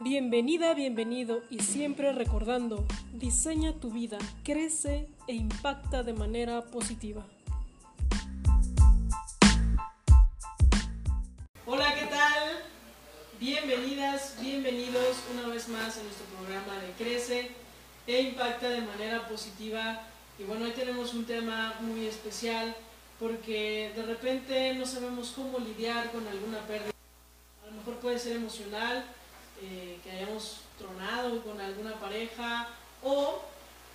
Bienvenida, bienvenido y siempre recordando, diseña tu vida, crece e impacta de manera positiva. Hola, ¿qué tal? Bienvenidas, bienvenidos una vez más a nuestro programa de Crece e impacta de manera positiva. Y bueno, hoy tenemos un tema muy especial porque de repente no sabemos cómo lidiar con alguna pérdida. A lo mejor puede ser emocional, eh, que hayamos tronado con alguna pareja o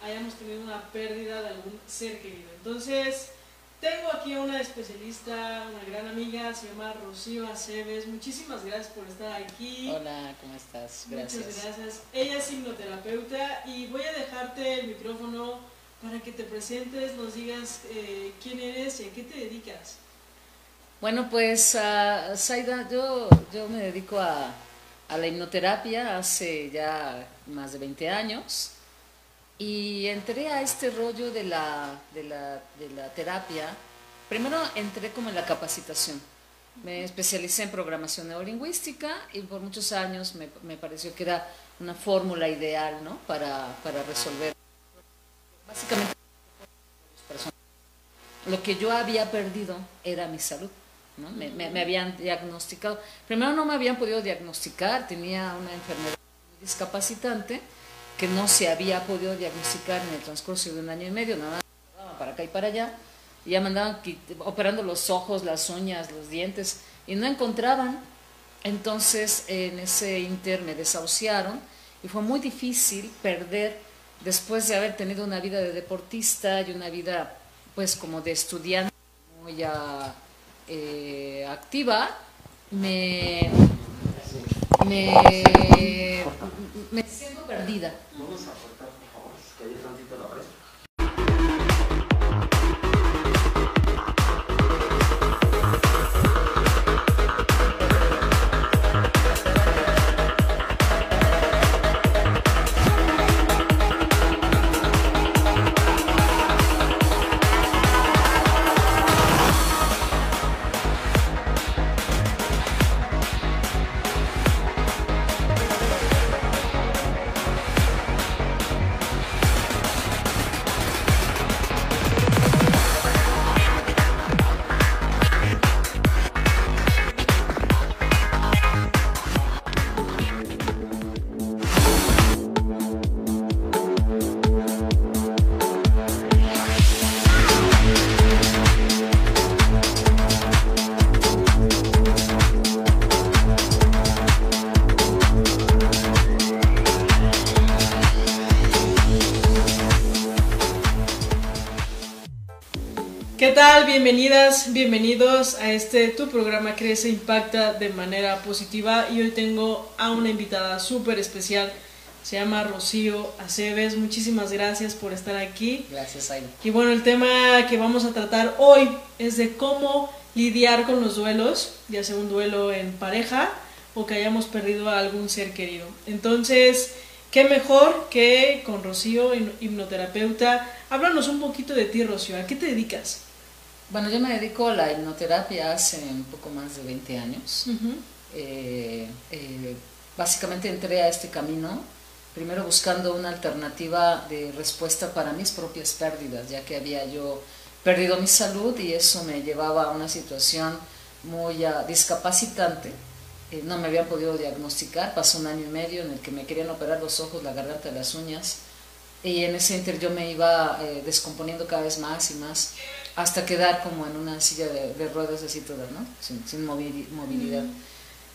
hayamos tenido una pérdida de algún ser querido. Entonces, tengo aquí a una especialista, una gran amiga, se llama Rocío Aceves. Muchísimas gracias por estar aquí. Hola, ¿cómo estás? Gracias. Muchas gracias. Ella es hipnoterapeuta y voy a dejarte el micrófono para que te presentes, nos digas eh, quién eres y a qué te dedicas. Bueno, pues, uh, Saida, yo, yo me dedico a, a la hipnoterapia hace ya más de 20 años y entré a este rollo de la, de la, de la terapia. Primero entré como en la capacitación. Me especialicé en programación neurolingüística y por muchos años me, me pareció que era una fórmula ideal ¿no? para, para resolver básicamente lo que yo había perdido era mi salud. ¿No? Me, me, me, habían diagnosticado. Primero no me habían podido diagnosticar, tenía una enfermedad discapacitante que no se había podido diagnosticar en el transcurso de un año y medio, nada más para acá y para allá. Y ya me andaban operando los ojos, las uñas, los dientes, y no encontraban. Entonces en ese inter me desahuciaron y fue muy difícil perder, después de haber tenido una vida de deportista y una vida pues como de estudiante muy ya eh, activa, me, me, me siento perdida. Vamos a cortar, por favor, que haya tantito la Bienvenidas, bienvenidos a este tu programa Crece Impacta de manera positiva y hoy tengo a una invitada súper especial, se llama Rocío Aceves, muchísimas gracias por estar aquí. Gracias, Aida. Y bueno, el tema que vamos a tratar hoy es de cómo lidiar con los duelos, ya sea un duelo en pareja o que hayamos perdido a algún ser querido. Entonces, qué mejor que con Rocío, hipnoterapeuta. Háblanos un poquito de ti, Rocío, ¿a qué te dedicas? Bueno, yo me dedico a la hipnoterapia hace un poco más de 20 años. Uh -huh. eh, eh, básicamente entré a este camino, primero buscando una alternativa de respuesta para mis propias pérdidas, ya que había yo perdido mi salud y eso me llevaba a una situación muy uh, discapacitante. Eh, no me habían podido diagnosticar, pasó un año y medio en el que me querían operar los ojos, la garganta, las uñas, y en ese inter yo me iba descomponiendo cada vez más y más hasta quedar como en una silla de, de ruedas así toda, ¿no? Sin, sin movilidad. Mm.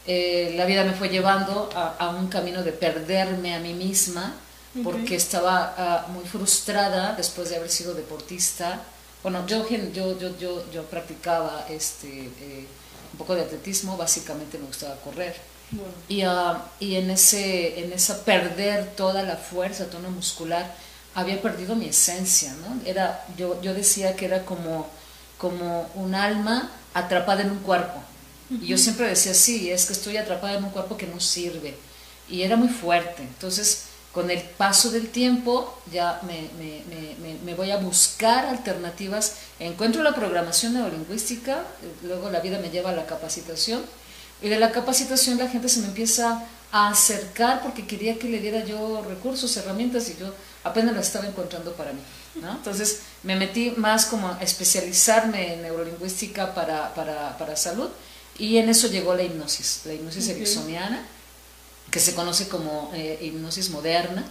Eh, la vida me fue llevando a, a, un camino de perderme a mí misma porque okay. estaba uh, muy frustrada después de haber sido deportista. Bueno, yo, yo, yo, yo, yo practicaba este, eh, un poco de atletismo, básicamente me gustaba correr. Bueno. Y, uh, y en, ese, en esa perder toda la fuerza, tono muscular, había perdido mi esencia, ¿no? Era, yo, yo decía que era como, como un alma atrapada en un cuerpo. Uh -huh. Y yo siempre decía, sí, es que estoy atrapada en un cuerpo que no sirve. Y era muy fuerte. Entonces, con el paso del tiempo, ya me, me, me, me voy a buscar alternativas. Encuentro la programación neurolingüística, luego la vida me lleva a la capacitación Y de la capacitación la gente se me empieza a acercar porque quería que le diera yo recursos, herramientas y yo apenas las estaba encontrando para mí. ¿no? Entonces me metí más como a especializarme en neurolingüística para, para, para salud y en eso llegó la hipnosis, la hipnosis ericksoniana, que se conoce como eh, hipnosis moderna.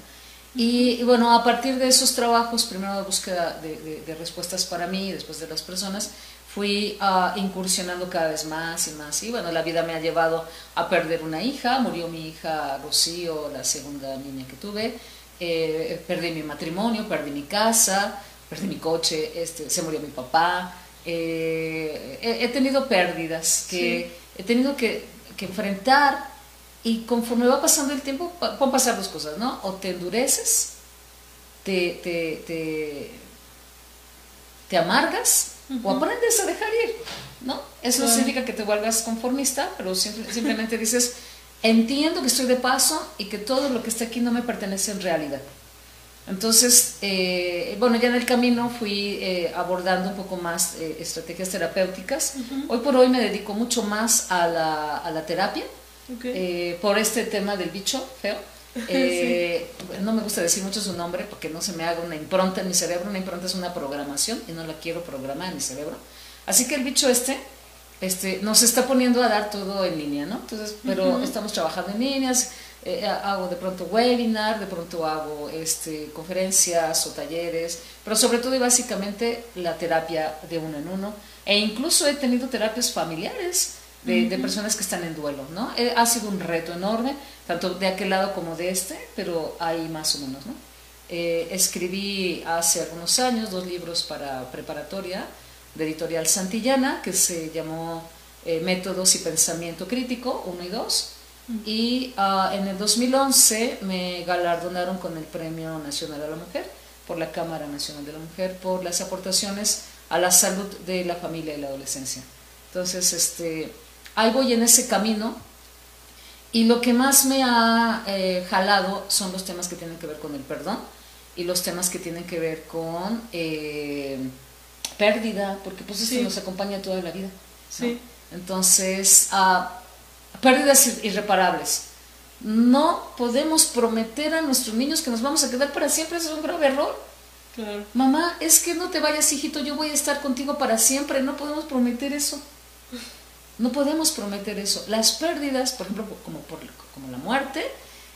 Y, bueno, a partir de esos trabajos, primero de búsqueda de, de, respuestas para mí y después de las personas, fui uh, incursionando cada vez más y más. Y bueno, la vida me ha llevado a perder una hija, murió mi hija Rocío, la segunda niña que tuve, eh, perdí mi matrimonio, perdí mi casa, perdí mi coche, este, se murió mi papá. Eh, he, tenido pérdidas que he tenido que, que, enfrentar y conforme va pasando el tiempo pueden pasar dos cosas, ¿no? O te endureces, te, te, te, te amargas o aprendes a dejar ir, ¿no? Eso no significa que te vuelvas conformista, pero simplemente dices, entiendo que estoy de paso y que todo lo que está aquí no me pertenece en realidad. Entonces, eh, bueno, ya en el camino fui eh, abordando un poco más eh, estrategias terapéuticas. Hoy por hoy me dedico mucho más a la, a la terapia por este tema del bicho feo. No me gusta decir mucho su nombre porque no se me haga una impronta en mi cerebro. Una impronta es una programación y no la quiero programar en mi cerebro. Así que el bicho este este, nos está poniendo a dar todo en línea, ¿no? Entonces, pero estamos trabajando en líneas, eh, hago de pronto webinar, de pronto hago este, conferencias o talleres, pero sobre todo y básicamente la terapia de uno en uno. E incluso he tenido terapias familiares de, personas que están en duelo, ¿no? Eh, ha sido un reto enorme, tanto de aquel lado como de este, pero hay más o menos, ¿no? Eh, escribí hace algunos años dos libros para preparatoria, de Editorial Santillana, que se llamó eh, Métodos y Pensamiento Crítico 1 y 2. Y ah, en el 2011 me galardonaron con el Premio Nacional a la Mujer por la Cámara Nacional de la Mujer por las aportaciones a la salud de la familia y la adolescencia. Entonces, este, ahí voy en ese camino y lo que más me ha eh, jalado son los temas que tienen que ver con el perdón y los temas que tienen que ver con... Eh, pérdida, porque pues eso nos acompaña toda la vida. Entonces, ah, pérdidas irreparables. No podemos prometer a nuestros niños que nos vamos a quedar para siempre, eso es un grave error. Mamá, es que no te vayas, hijito, yo voy a estar contigo para siempre. No podemos prometer eso. No podemos prometer eso. Las pérdidas, por ejemplo, como, por, como la muerte,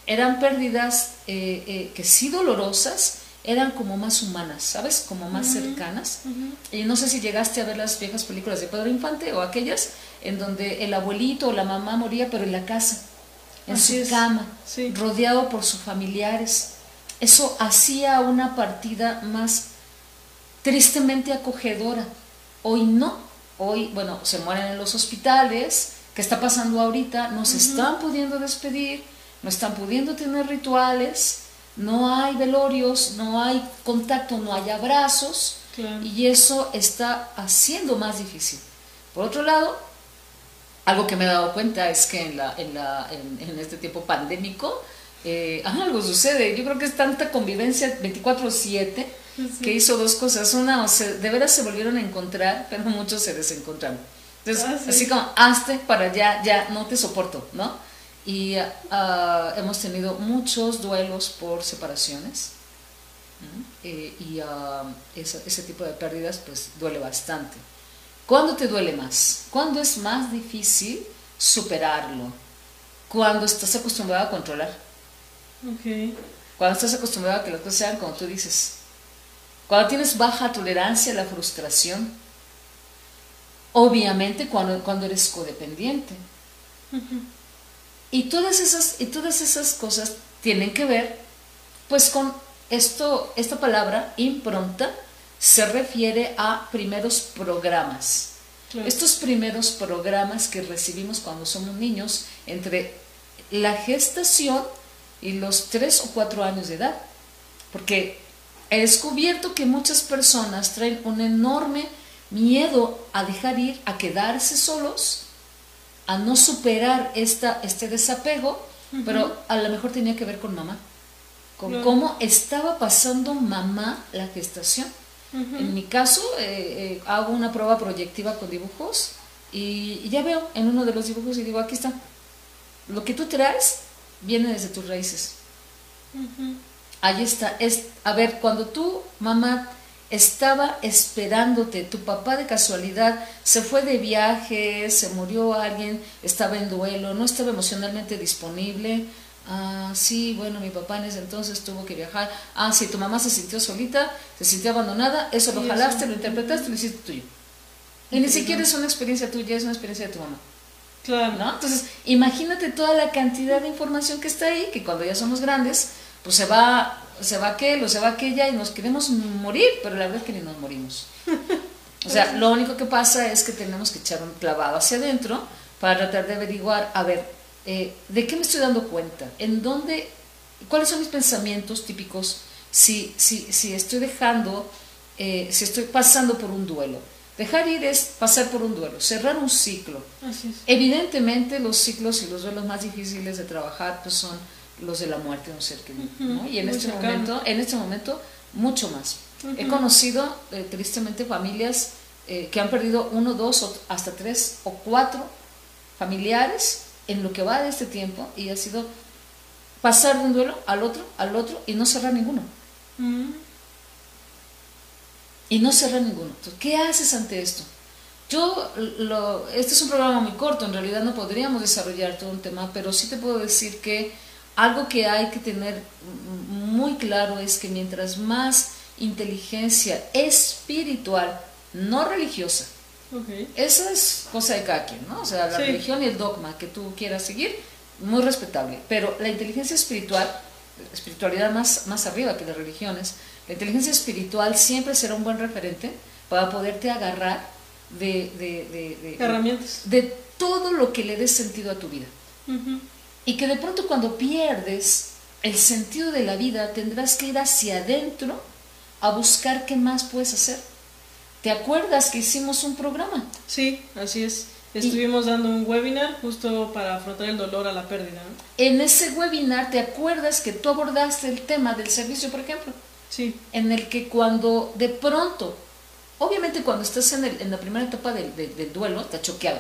eran pérdidas eh, eh, que sí dolorosas, eran como más humanas, ¿sabes? Como más cercanas. Y no sé si llegaste a ver las viejas películas de Pedro Infante o aquellas en donde el abuelito o la mamá moría, pero en la casa, en su cama, rodeado por sus familiares. Eso hacía una partida más tristemente acogedora. Hoy no. Hoy, bueno, se mueren en los hospitales. ¿Qué está pasando ahorita? No se están pudiendo despedir, no están pudiendo tener rituales no hay velorios, no hay contacto, no hay abrazos, y eso está haciendo más difícil. Por otro lado, algo que me he dado cuenta es que en, la, en, la, en, este tiempo pandémico, eh, algo sucede. Yo creo que es tanta convivencia 24-7 que hizo dos cosas. Una, de veras se volvieron a encontrar, pero muchos se desencontraron. Entonces, ah, así como, hazte para allá, ya no te soporto, ¿no? Y ah, hemos tenido muchos duelos por separaciones eh, y ah, ese tipo de pérdidas pues duele bastante. ¿Cuándo te duele más? ¿Cuándo es más difícil superarlo? Cuando estás acostumbrado a controlar. Cuando estás acostumbrado a que las cosas sean como tú dices. Cuando tienes baja tolerancia a la frustración. Obviamente cuando, cuando eres codependiente. Y todas esas, y todas esas cosas tienen que ver, pues con esto, esta palabra, impronta, se refiere a primeros programas. Estos primeros programas que recibimos cuando somos niños, entre la gestación y los tres o cuatro años de edad. Porque he descubierto que muchas personas traen un enorme miedo a dejar ir, a quedarse solos, a no superar esta, este desapego, pero a lo mejor tenía que ver con mamá, con cómo estaba pasando mamá la gestación. En mi caso, eh, eh, hago una prueba proyectiva con dibujos Y, y ya veo en uno de los dibujos y digo, aquí está. Lo que tú traes viene desde tus raíces. Ahí está. Es, a ver, cuando tu mamá estaba esperándote, tu papá de casualidad se fue de viaje, se murió alguien, estaba en duelo, no estaba emocionalmente disponible. Ah, sí, bueno, mi papá en ese entonces tuvo que viajar. Ah, sí, tu mamá se sintió solita, se sintió abandonada, eso lo jalaste, lo interpretaste, lo hiciste tuyo. Y ni siquiera es una experiencia tuya, es una experiencia de tu mamá. Claro. ¿no? Entonces, imagínate toda la cantidad de información que está ahí, que cuando ya somos grandes, pues se va, se va aquel o se va aquella y nos queremos morir, pero la verdad es que ni nos morimos. O sea, lo único que pasa es que tenemos que echar un clavado hacia adentro para tratar de averiguar, a ver, eh, ¿de qué me estoy dando cuenta? ¿En dónde, cuáles son mis pensamientos típicos si, si, si estoy dejando, eh, si estoy pasando por un duelo? Dejar ir es pasar por un duelo, cerrar un ciclo. Así es. Evidentemente los ciclos y los duelos más difíciles de trabajar pues son los de la muerte de un ser querido, ¿no? Y en muy este cercano. momento, en este momento mucho más. He conocido eh, tristemente familias eh, que han perdido uno, dos o hasta tres o cuatro familiares en lo que va de este tiempo y ha sido pasar de un duelo al otro, al otro y no cerrar ninguno. Mm. y no cerrar ninguno. Entonces, ¿qué haces ante esto? Yo, lo, este es un programa muy corto, en realidad no podríamos desarrollar todo un tema, pero sí te puedo decir que algo que hay que tener muy claro es que mientras más inteligencia espiritual, no religiosa, esa es cosa de cada quien, ¿no? O sea, la Sí. religión y el dogma que tú quieras seguir, muy respetable. Pero la inteligencia espiritual, espiritualidad más, más arriba que las religiones, la inteligencia espiritual siempre será un buen referente para poderte agarrar de, de, de, de- Herramientas. de todo lo que le dé sentido a tu vida. Y que de pronto cuando pierdes el sentido de la vida, tendrás que ir hacia adentro a buscar qué más puedes hacer. ¿Te acuerdas que hicimos un programa? Sí, así es. Estuvimos dando un webinar justo para afrontar el dolor a la pérdida. ¿no? En ese webinar, ¿te acuerdas que tú abordaste el tema del servicio, por ejemplo? Sí. En el que cuando de pronto, obviamente cuando estás en, el- en la primera etapa del, del- del duelo, te choqueado.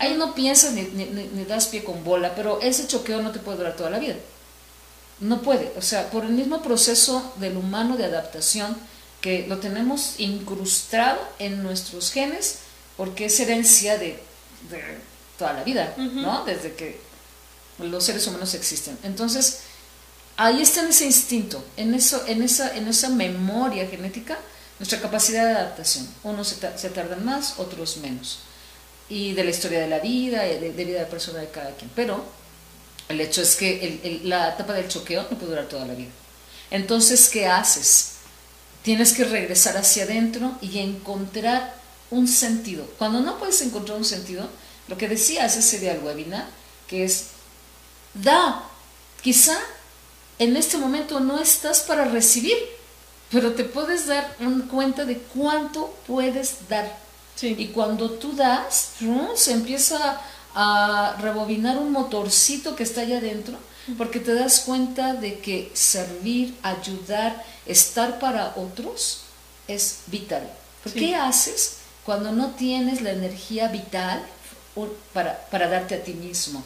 Ahí no piensas ni, ni- ni- das pie con bola, pero ese choqueo no te puede durar toda la vida. No puede. O sea, por el mismo proceso del humano de adaptación que lo tenemos incrustado en nuestros genes, porque es herencia de, de toda la vida. ¿no? Desde que los seres humanos existen. Entonces, ahí está en ese instinto, en, eso, en, esa, en esa memoria genética, nuestra capacidad de adaptación. Unos se, ta- se tardan más, otros menos. Y de la historia de la vida, y de, de vida personal de cada quien. Pero el hecho es que la etapa del choqueo no puede durar toda la vida. Entonces, ¿qué haces? Tienes que regresar hacia adentro y encontrar un sentido. Cuando no puedes encontrar un sentido, lo que decías ese día al webinar, que es, da, quizá en este momento no estás para recibir, pero te puedes dar cuenta de cuánto puedes dar. Sí. Y cuando tú das, se empieza a rebobinar un motorcito que está allá adentro, porque te das cuenta de que servir, ayudar, estar para otros es vital. ¿Por Sí. qué haces cuando no tienes la energía vital para, para darte a ti mismo?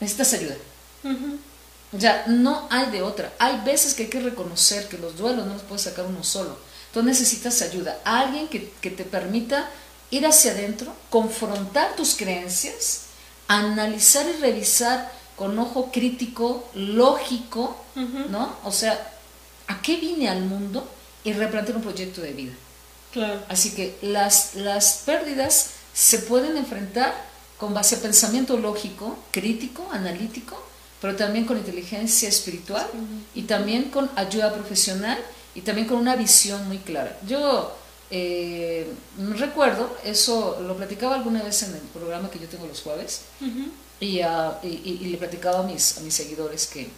Necesitas ayuda. Ujú. O sea, no hay de otra. Hay veces que hay que reconocer que los duelos no los puedes sacar uno solo. Tú necesitas ayuda. Alguien que, que te permita ir hacia adentro, confrontar tus creencias, analizar y revisar con ojo crítico, lógico. ¿no? O sea, ¿a qué vine al mundo? Y replantear un proyecto de vida. Claro. Así que las, las pérdidas se pueden enfrentar con base a pensamiento lógico, crítico, analítico, pero también con inteligencia espiritual y también con ayuda profesional y también con una visión muy clara. Yo eh, recuerdo, eso lo platicaba alguna vez en el programa que yo tengo los jueves, y, ah, y- le platicaba a mis, a mis seguidores, que,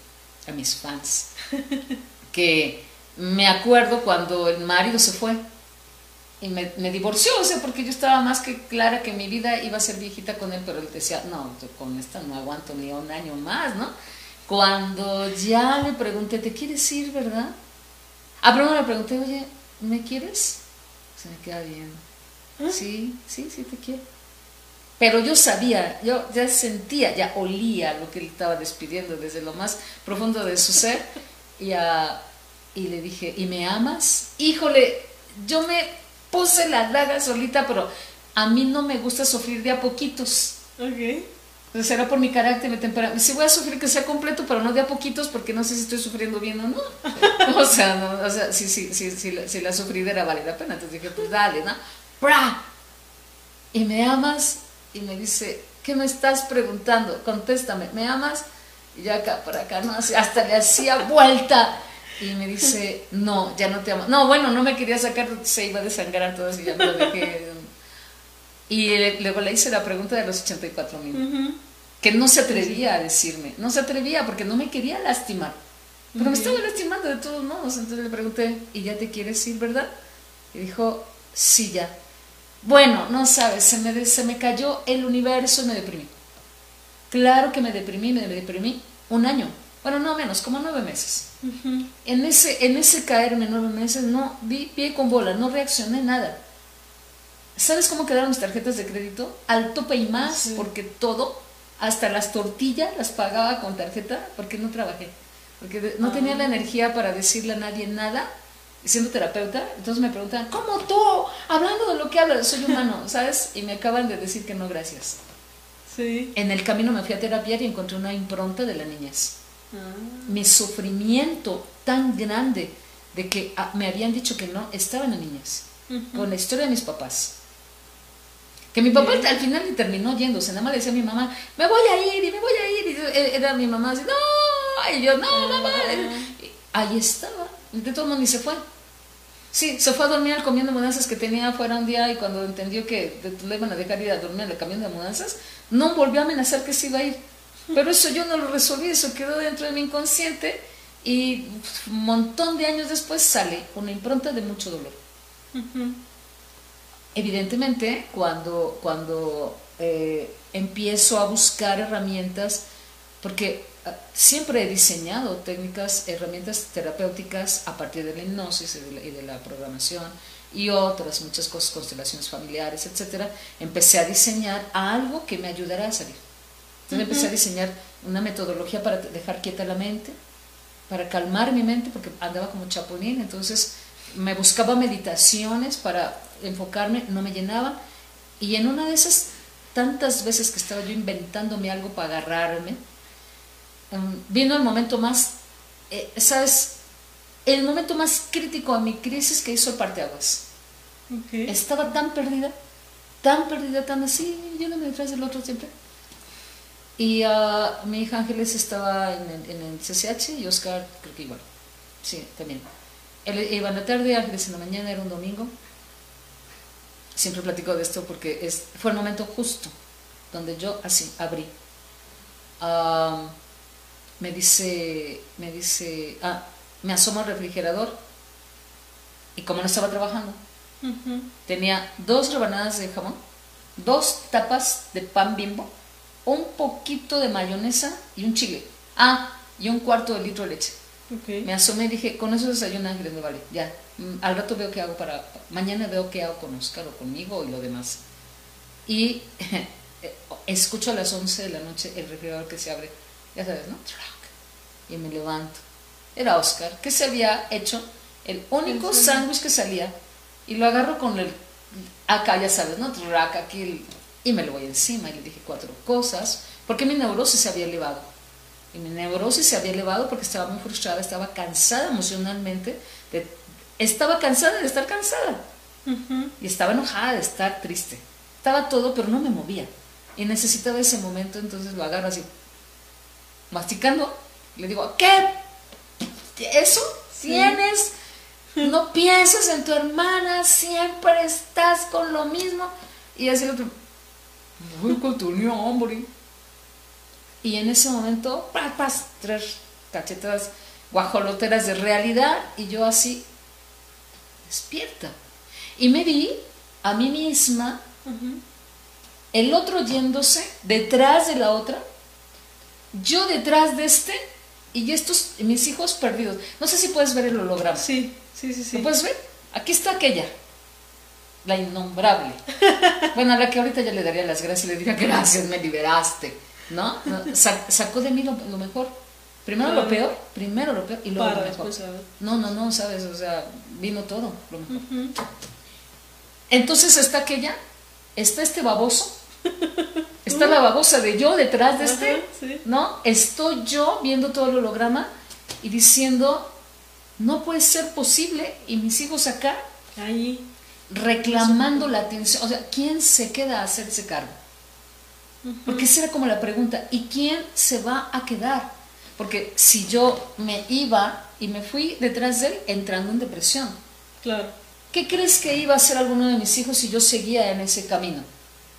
a mis fans, que me acuerdo cuando el marido se fue y me, me divorció, o sea, porque yo estaba más que clara que mi vida iba a ser viejita con él, pero él decía, no, con esta no aguanto ni un año más, ¿no? Cuando ya le pregunté, ¿te quieres ir, verdad? Ah, pero no le pregunté, oye, ¿me quieres? Se me queda bien. ¿Ah? Sí, sí, sí te quiero. Pero yo sabía, yo ya sentía, ya olía lo que él estaba despidiendo desde lo más profundo de su ser. Y, y le dije, ¿y me amas? Híjole, yo me puse la daga solita, pero a mí no me gusta sufrir de a poquitos. Ok. Era por mi carácter, mi temperamento. Si voy a sufrir que sea completo, pero no de a poquitos, porque no sé si estoy sufriendo bien o no. o sea, no, o sea, si, si, si, si, la, si la sufridera vale la pena. Entonces dije, pues dale, ¿no? ¡Bra! Y me amas, y me dice, ¿qué me estás preguntando? Contéstame, ¿me amas? Y yo acá, por acá, no, hasta le hacía vuelta. Y me dice, no, ya no te amo. No, bueno, no me quería sacar, se iba a desangrar todo y ya me lo dejé. Y luego le hice la pregunta de los 84 mil, que no se atrevía a decirme, no se atrevía porque no me quería lastimar, pero me estaba lastimando de todos modos. Entonces le pregunté, ¿y ya te quieres ir, verdad? Y dijo, sí, ya. Bueno, no sabes, se me, se me cayó el universo y me deprimí. Claro que me deprimí, me deprimí un año. Bueno, no menos, como nueve meses. en, ese, en ese caerme nueve meses, no, vi pie con bola, no reaccioné nada. ¿Sabes cómo quedaron mis tarjetas de crédito? Al tope y más, porque todo, hasta las tortillas las pagaba con tarjeta, porque no trabajé. Porque no tenía la ah. energía para decirle a nadie nada siendo terapeuta, entonces me preguntan, ¿cómo tú? Hablando de lo que hablas, soy humano, ¿sabes? Y me acaban de decir que no, gracias. Sí. En el camino me fui a terapia y encontré una impronta de la niñez. Ah. Mi sufrimiento tan grande de que ah, me habían dicho que no estaba en la niñez, con la historia de mis papás. Que mi papá al final ni terminó yéndose, nada más le decía a mi mamá, me voy a ir y me voy a ir. Y era mi mamá así, no, y yo, no, mamá. ahí estaba, de todo mundo ni se fue. Sí, se fue a dormir al camión de mudanzas que tenía afuera un día y cuando entendió que le iban a dejar ir a dormir al camión de mudanzas, no volvió a amenazar que se iba a ir. Pero eso yo no lo resolví, eso quedó dentro de mi inconsciente y un montón de años después sale una impronta de mucho dolor. Evidentemente, cuando, cuando eh, empiezo a buscar herramientas, porque siempre he diseñado técnicas, herramientas terapéuticas a partir de la hipnosis y de la, programación y otras muchas cosas, constelaciones familiares, etcétera, empecé a diseñar algo que me ayudara a salir. Entonces empecé a diseñar una metodología para dejar quieta la mente, para calmar mi mente, porque andaba como chapulín, entonces me buscaba meditaciones para enfocarme, no me llenaban, y en una de esas tantas veces que estaba yo inventándome algo para agarrarme, Em, vino el momento más, eh, ¿sabes? El momento más crítico a mi crisis que hizo el parteaguas. Okay. Estaba tan perdida, tan perdida, tan así, yéndome detrás del otro siempre. Y uh, mi hija Ángeles estaba en el, en el, CCH y Oscar, creo que igual. Sí, también. Él iba en la tarde, Ángeles en la mañana, era un domingo. Siempre platico de esto porque es, fue el momento justo donde yo así abrí. Uh, me dice, me dice, ah, me asomo al refrigerador y como no estaba trabajando, tenía dos rebanadas de jamón, dos tapas de pan bimbo, un poquito de mayonesa y un chile. Ah, y un cuarto de litro de leche. Me asomé y dije, con eso desayuno Ángeles me vale, ya. Mm, al rato veo qué hago para, mañana veo qué hago con Oscar o conmigo y lo demás. Y escucho a las 11 de la noche el refrigerador que se abre ya sabes, ¿no? Y me levanto. Era Oscar, que se había hecho el único sándwich que salía y lo agarro con el, acá ya sabes, ¿no? Track aquí y me lo voy encima y le dije cuatro cosas, porque mi neurosis se había elevado. Y mi neurosis se había elevado porque estaba muy frustrada, estaba cansada emocionalmente, estaba cansada de estar cansada. Y estaba enojada de estar triste. Estaba todo, pero no me movía. Y necesitaba ese momento, entonces lo agarro así, masticando, le digo, ¿qué? ¿Eso? ¿Tienes? No piensas en tu hermana, siempre estás con lo mismo. Y así otro, voy con tu hombre. Y en ese momento, pas, tres cachetadas guajoloteras de realidad, y yo así, despierta. Y me vi a mí misma, el otro yéndose detrás de la otra, yo detrás de este y estos, mis hijos perdidos. No sé si puedes ver el holograma. Sí, sí, sí. sí. ¿Lo puedes ver? Aquí está aquella. la innombrable. Bueno, a la que ahorita ya le daría las gracias, le diría gracias, me liberaste, ¿no? sacó de mí lo, mejor. Primero lo peor, primero lo peor y luego lo mejor. No, no, no, sabes, o sea, vino todo lo mejor. Entonces está aquella, está este baboso, está la babosa de yo detrás de este, ¿no? Estoy yo viendo todo el holograma y diciendo, no puede ser posible, y mis hijos acá, ahí, reclamando la atención. O sea, ¿quién se queda a hacerse cargo? Porque esa era como la pregunta, ¿y quién se va a quedar? Porque si yo me iba y me fui detrás de él entrando en depresión. Claro. ¿Qué crees que iba a hacer alguno de mis hijos si yo seguía en ese camino?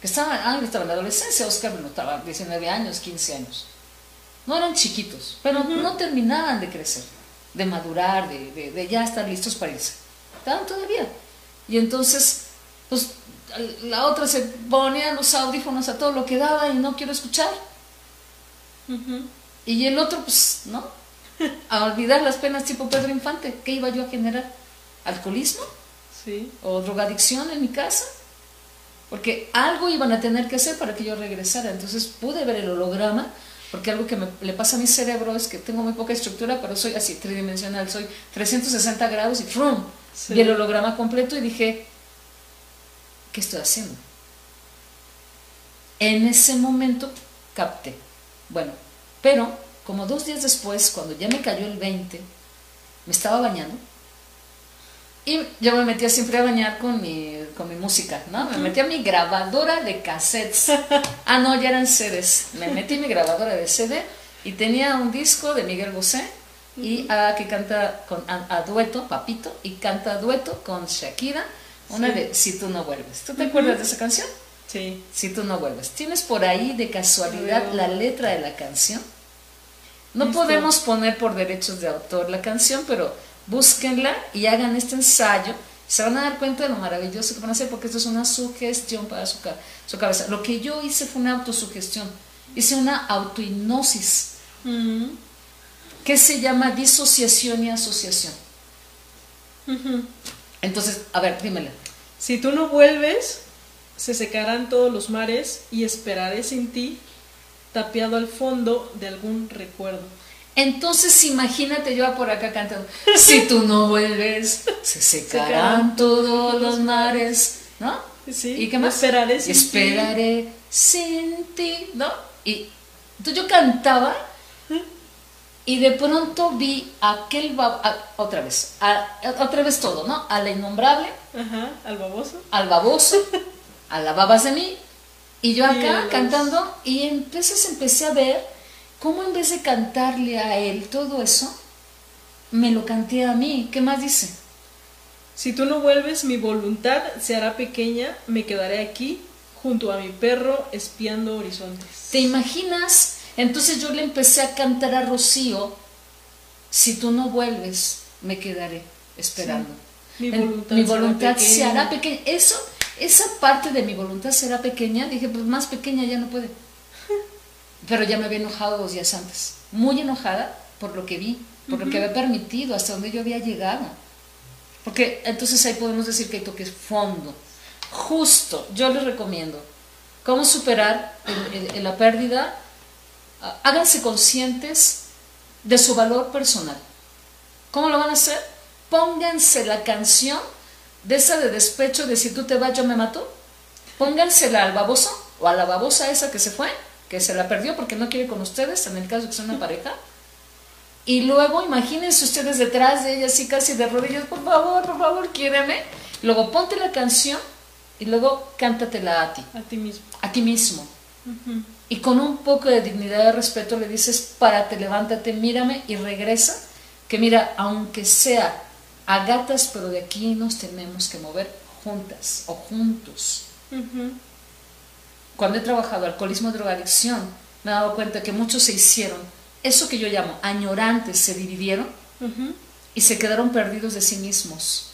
Que estaba, ah, estaba en la adolescencia, Oscar no estaba 19 años, 15 años. No eran chiquitos, pero no terminaban de crecer, de madurar, de, de ya estar listos para irse. Estaban todavía. Y entonces, pues la otra se ponía los audífonos a todo lo que daba y no quiero escuchar. Y el otro, pues, ¿no? A olvidar las penas tipo Pedro Infante. ¿Qué iba yo a generar? ¿Alcoholismo? Sí. ¿O drogadicción en mi casa? Porque algo iban a tener que hacer para que yo regresara. Entonces pude ver el holograma, porque algo que me, le pasa a mi cerebro es que tengo muy poca estructura, pero soy así tridimensional, soy 360 grados y ¡frum! Vi el holograma completo y dije, ¿qué estoy haciendo? En ese momento capté. Bueno, pero como dos días después, cuando ya me cayó el 20, me estaba bañando. Y yo me metía siempre a bañar con mi, con mi música, ¿no? Me metía mi grabadora de cassettes. Ah, no, ya eran CDs. Me metí mi grabadora de CD y tenía un disco de Miguel Bosé y a, que canta con, a, dueto, Papito, y canta dueto con Shakira, una de Si tú no vuelves. ¿Tú te acuerdas de esa canción? Sí. Si tú no vuelves. ¿Tienes por ahí de casualidad la letra de la canción? No podemos poner por derechos de autor la canción, pero búsquenla y hagan este ensayo. Se van a dar cuenta de lo maravilloso que van a hacer, porque esto es una sugestión para su, su cabeza. Lo que yo hice fue una autosugestión. Hice una autohipnosis que se llama disociación y asociación. Entonces, a ver, dímela. Si tú no vuelves, se secarán todos los mares y esperaré sin ti, tapiado al fondo de algún recuerdo. Entonces imagínate yo por acá cantando, si tú no vuelves, se secarán todos los mares, ¿no? Sí, ¿Y qué más? Esperaré sin esperaré sin ti, ¿no? Y entonces yo cantaba y de pronto vi aquel, otra vez, otra vez todo, ¿no? A la innombrable. Ajá, al baboso. Al baboso, a la babas de mí. Y yo acá cantando y entonces empecé a ver cómo en vez de cantarle a él todo eso, me lo canté a mí. ¿Qué más dice? Si tú no vuelves, mi voluntad se hará pequeña, me quedaré aquí junto a mi perro espiando horizontes. ¿Te imaginas entonces yo le empecé a cantar a Rocío, si tú no vuelves, me quedaré esperando. Mi voluntad, se hará pequeña. Eso, esa parte de mi voluntad será pequeña, dije, pues más pequeña ya no puede. Pero ya me había enojado dos días antes, muy enojada por lo que vi, por lo que había permitido, hasta donde yo había llegado. Porque entonces ahí podemos decir que toques fondo. Justo, yo les recomiendo cómo superar la pérdida háganse conscientes de su valor personal. ¿Cómo lo van a hacer? Pónganse la canción de esa de despecho de si tú te vas yo me mato. Póngansela al baboso o a la babosa esa que se fue, que se la perdió porque no quiere con ustedes, en el caso de que sea una pareja. Y luego imagínense ustedes detrás de ella así casi de rodillas, por favor, por favor, quiéreme. Luego ponte la canción y luego cántatela a ti. A ti mismo. A ti mismo y con un poco de dignidad y respeto le dices, párate, levántate, mírame y regresa, que mira, aunque sea a gatas, pero de aquí nos tenemos que mover juntas o juntos. Cuando he trabajado alcoholismo y drogadicción, me he dado cuenta que muchos se hicieron, eso que yo llamo añorantes, se dividieron y se quedaron perdidos de sí mismos.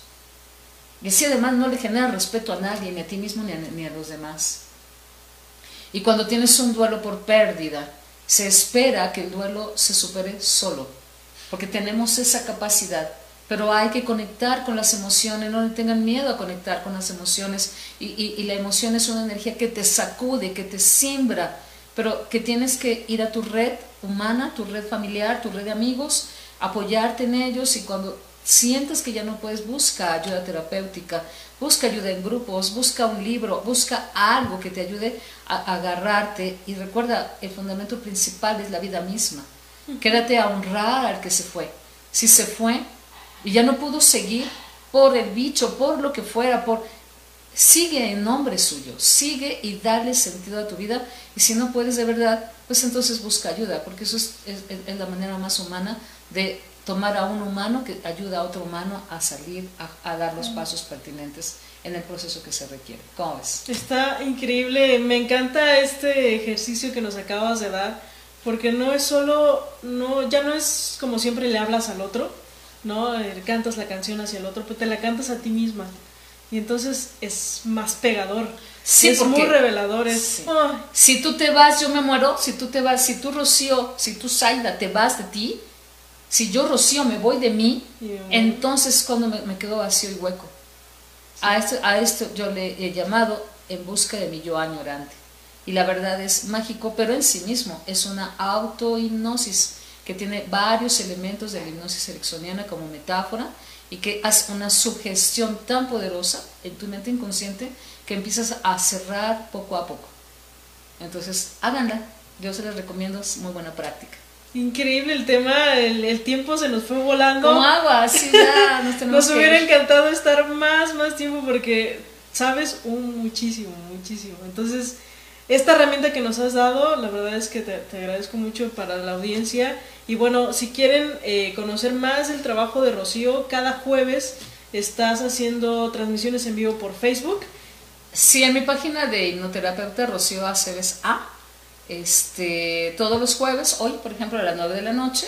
Y así además no le genera respeto a nadie, ni a ti mismo ni ni a los demás. Y cuando tienes un duelo por pérdida, se espera que el duelo se supere solo, porque tenemos esa capacidad. Pero hay que conectar con las emociones, no le tengan miedo a conectar con las emociones. Y, y, la emoción es una energía que te sacude, que te siembra, pero que tienes que ir a tu red humana, tu red familiar, tu red de amigos, apoyarte en ellos y cuando sientes que ya no puedes, busca ayuda terapéutica, busca ayuda en grupos, busca un libro, busca algo que te ayude a agarrarte y recuerda, el fundamento principal es la vida misma. Quédate a honrar al que se fue. Si se fue y ya no pudo seguir por el bicho, por lo que fuera, por sigue en nombre suyo, sigue y dale sentido a tu vida y si no puedes de verdad, pues entonces busca ayuda, porque eso es, es la manera más humana de tomar a un humano que ayuda a otro humano a salir, a, dar los pasos pertinentes en el proceso que se requiere. ¿Cómo ves? Está increíble, me encanta este ejercicio que nos acabas de dar, porque no es solo, no, ya no es como siempre le hablas al otro, ¿no? Eh, cantas la canción hacia el otro, pero te la cantas a ti misma. Y entonces es más pegador. Sí, es muy revelador. Es, Si tú te vas, yo me muero. Si tú te vas, si tú Rocío, si tú Zaida te vas de ti, si yo, Rocío, me voy de mí, entonces cuando me, quedo vacío y hueco. A, esto, a esto yo le he llamado en busca de mi yo añorante. Y la verdad es mágico, pero en sí mismo es una autohipnosis que tiene varios elementos de la hipnosis ericksoniana como metáfora y que hace una sugestión tan poderosa en tu mente inconsciente que empiezas a cerrar poco a poco. Entonces, háganla. Yo se les recomiendo, es muy buena práctica. Increíble el tema, el, tiempo se nos fue volando. Como agua, sí, ya nos tenemos Nos hubiera encantado estar más, más tiempo porque sabes un muchísimo, muchísimo. Entonces, esta herramienta que nos has dado, la verdad es que te, agradezco mucho para la audiencia. Y bueno, si quieren eh, conocer más del trabajo de Rocío, cada jueves estás haciendo transmisiones en vivo por Facebook. Sí, en mi página de hipnoterapeuta Rocío Aceves A este, todos los jueves, hoy por ejemplo a las 9 de la noche,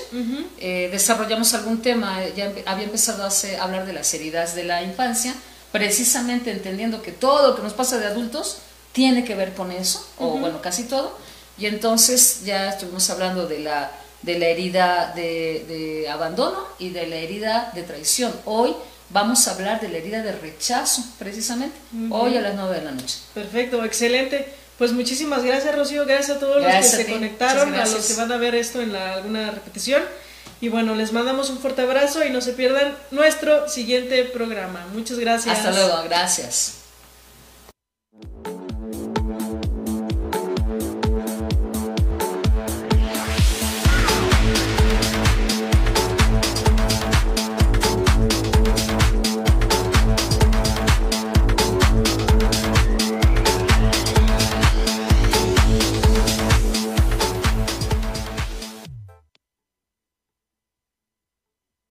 eh, desarrollamos algún tema, ya había empezado a, hablar de las heridas de la infancia, precisamente entendiendo que todo lo que nos pasa de adultos tiene que ver con eso, o bueno, casi todo, y entonces ya estuvimos hablando de la, de la herida de, de abandono y de la herida de traición. Hoy vamos a hablar de la herida de rechazo, precisamente, hoy a las 9 de la noche. Perfecto, excelente. Pues muchísimas gracias, Rocío. Gracias a todos los que se conectaron, a los que van a ver esto en la, alguna repetición. Y bueno, les mandamos un fuerte abrazo y no se pierdan nuestro siguiente programa. Muchas gracias. Hasta luego, gracias.